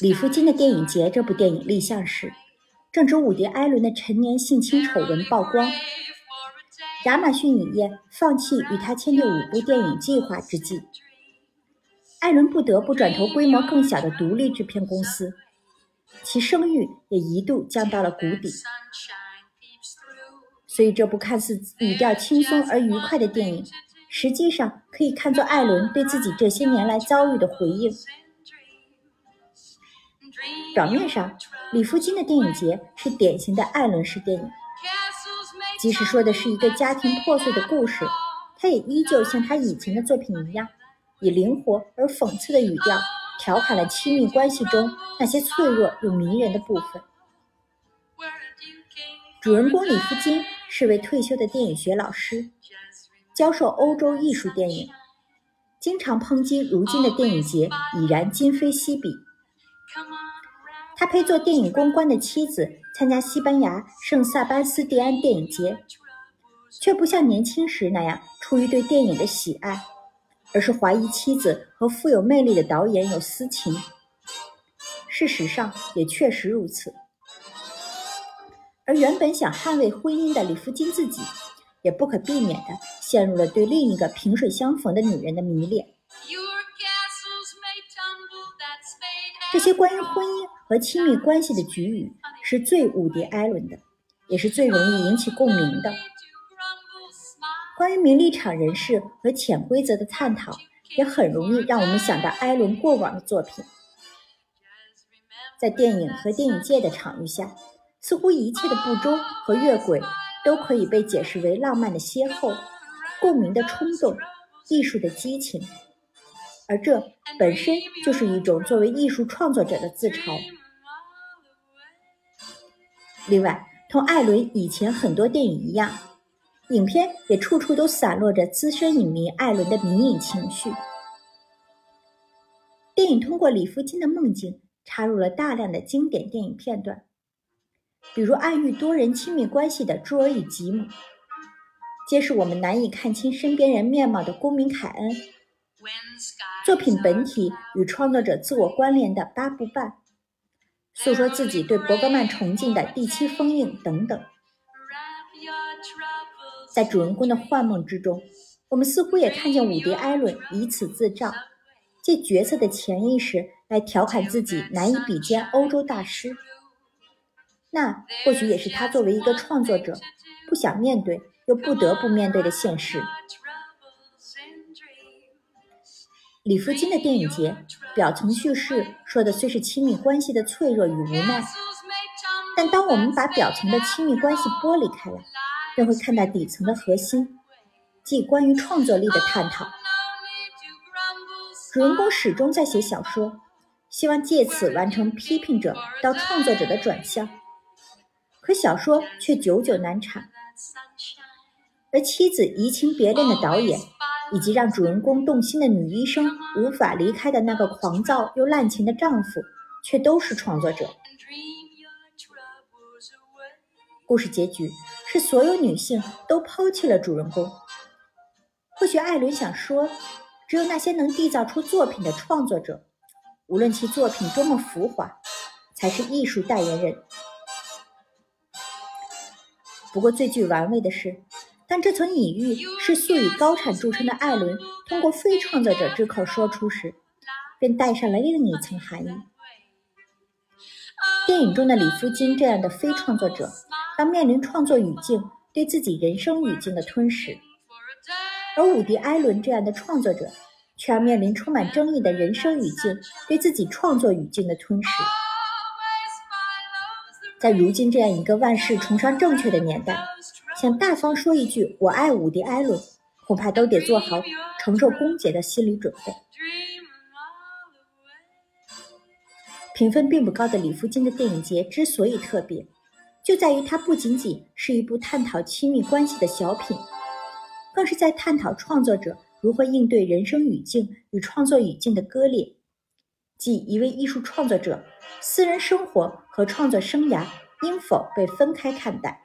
李福金的电影节这部电影立项时，正值伍迪·艾伦的陈年性侵丑闻曝光，亚马逊影业放弃与他签订五部电影计划之际，艾伦不得不转投规模更小的独立制片公司，其声誉也一度降到了谷底。所以，这部看似语调轻松而愉快的电影，实际上可以看作艾伦对自己这些年来遭遇的回应。表面上，李福金的电影节是典型的艾伦式电影，即使说的是一个家庭破碎的故事，他也依旧像他以前的作品一样，以灵活而讽刺的语调调侃了亲密关系中那些脆弱又迷人的部分。主人公李福金。是位退休的电影学老师，教授欧洲艺术电影，经常抨击如今的电影节已然今非昔比。他陪做电影公关的妻子参加西班牙圣萨巴斯蒂安电影节，却不像年轻时那样出于对电影的喜爱，而是怀疑妻子和富有魅力的导演有私情。事实上也确实如此。而原本想捍卫婚姻的李福金自己，也不可避免地陷入了对另一个萍水相逢的女人的迷恋。这些关于婚姻和亲密关系的局语，是最伍迪·艾伦的，也是最容易引起共鸣的。关于名利场人士和潜规则的探讨，也很容易让我们想到艾伦过往的作品。在电影和电影界的场域下。似乎一切的不忠和越轨都可以被解释为浪漫的邂逅、共鸣的冲动、艺术的激情，而这本身就是一种作为艺术创作者的自嘲。另外，同艾伦以前很多电影一样，影片也处处都散落着资深影迷艾伦的迷影情绪。电影通过李福金的梦境，插入了大量的经典电影片段。比如暗喻多人亲密关系的《朱尔与吉姆》，揭示我们难以看清身边人面貌的公民凯恩，作品本体与创作者自我关联的《八部半》，诉说自己对伯格曼崇敬的《第七封印》等等。在主人公的幻梦之中，我们似乎也看见伍迪·艾伦以此自照，借角色的潜意识来调侃自己难以比肩欧洲大师。那或许也是他作为一个创作者不想面对又不得不面对的现实。李福金的电影节表层叙事说的虽是亲密关系的脆弱与无奈，但当我们把表层的亲密关系剥离开来，便会看到底层的核心，即关于创作力的探讨。主人公始终在写小说，希望借此完成批评者到创作者的转向。可小说却久久难产，而妻子移情别恋的导演，以及让主人公动心的女医生无法离开的那个狂躁又滥情的丈夫，却都是创作者。故事结局是所有女性都抛弃了主人公。或许艾伦想说，只有那些能缔造出作品的创作者，无论其作品多么浮华，才是艺术代言人。不过，最具玩味的是，但这层隐喻是素以高产著称的艾伦通过非创作者之口说出时，便带上了另一层含义。电影中的李福金这样的非创作者，要面临创作语境对自己人生语境的吞噬；而伍迪·艾伦这样的创作者，却要面临充满争议的人生语境对自己创作语境的吞噬。在如今这样一个万事崇尚正确的年代，想大方说一句“我爱伍迪·艾伦”，恐怕都得做好承受攻讦的心理准备。评分并不高的李福金的电影节之所以特别，就在于它不仅仅是一部探讨亲密关系的小品，更是在探讨创作者如何应对人生语境与创作语境的割裂。即一位艺术创作者私人生活和创作生涯应否被分开看待？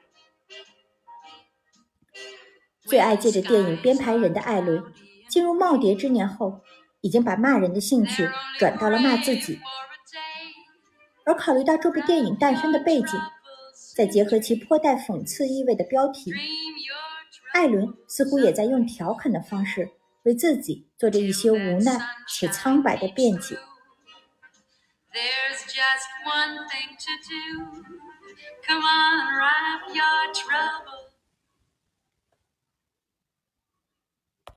最爱借着电影编排人的艾伦进入耄耋之年后已经把骂人的兴趣转到了骂自己。而考虑到这部电影诞生的背景再结合其颇带讽刺意味的标题艾伦似乎也在用调侃的方式为自己做着一些无奈且苍白的辩解。There's just one thing to do. Come on wrap your troubles.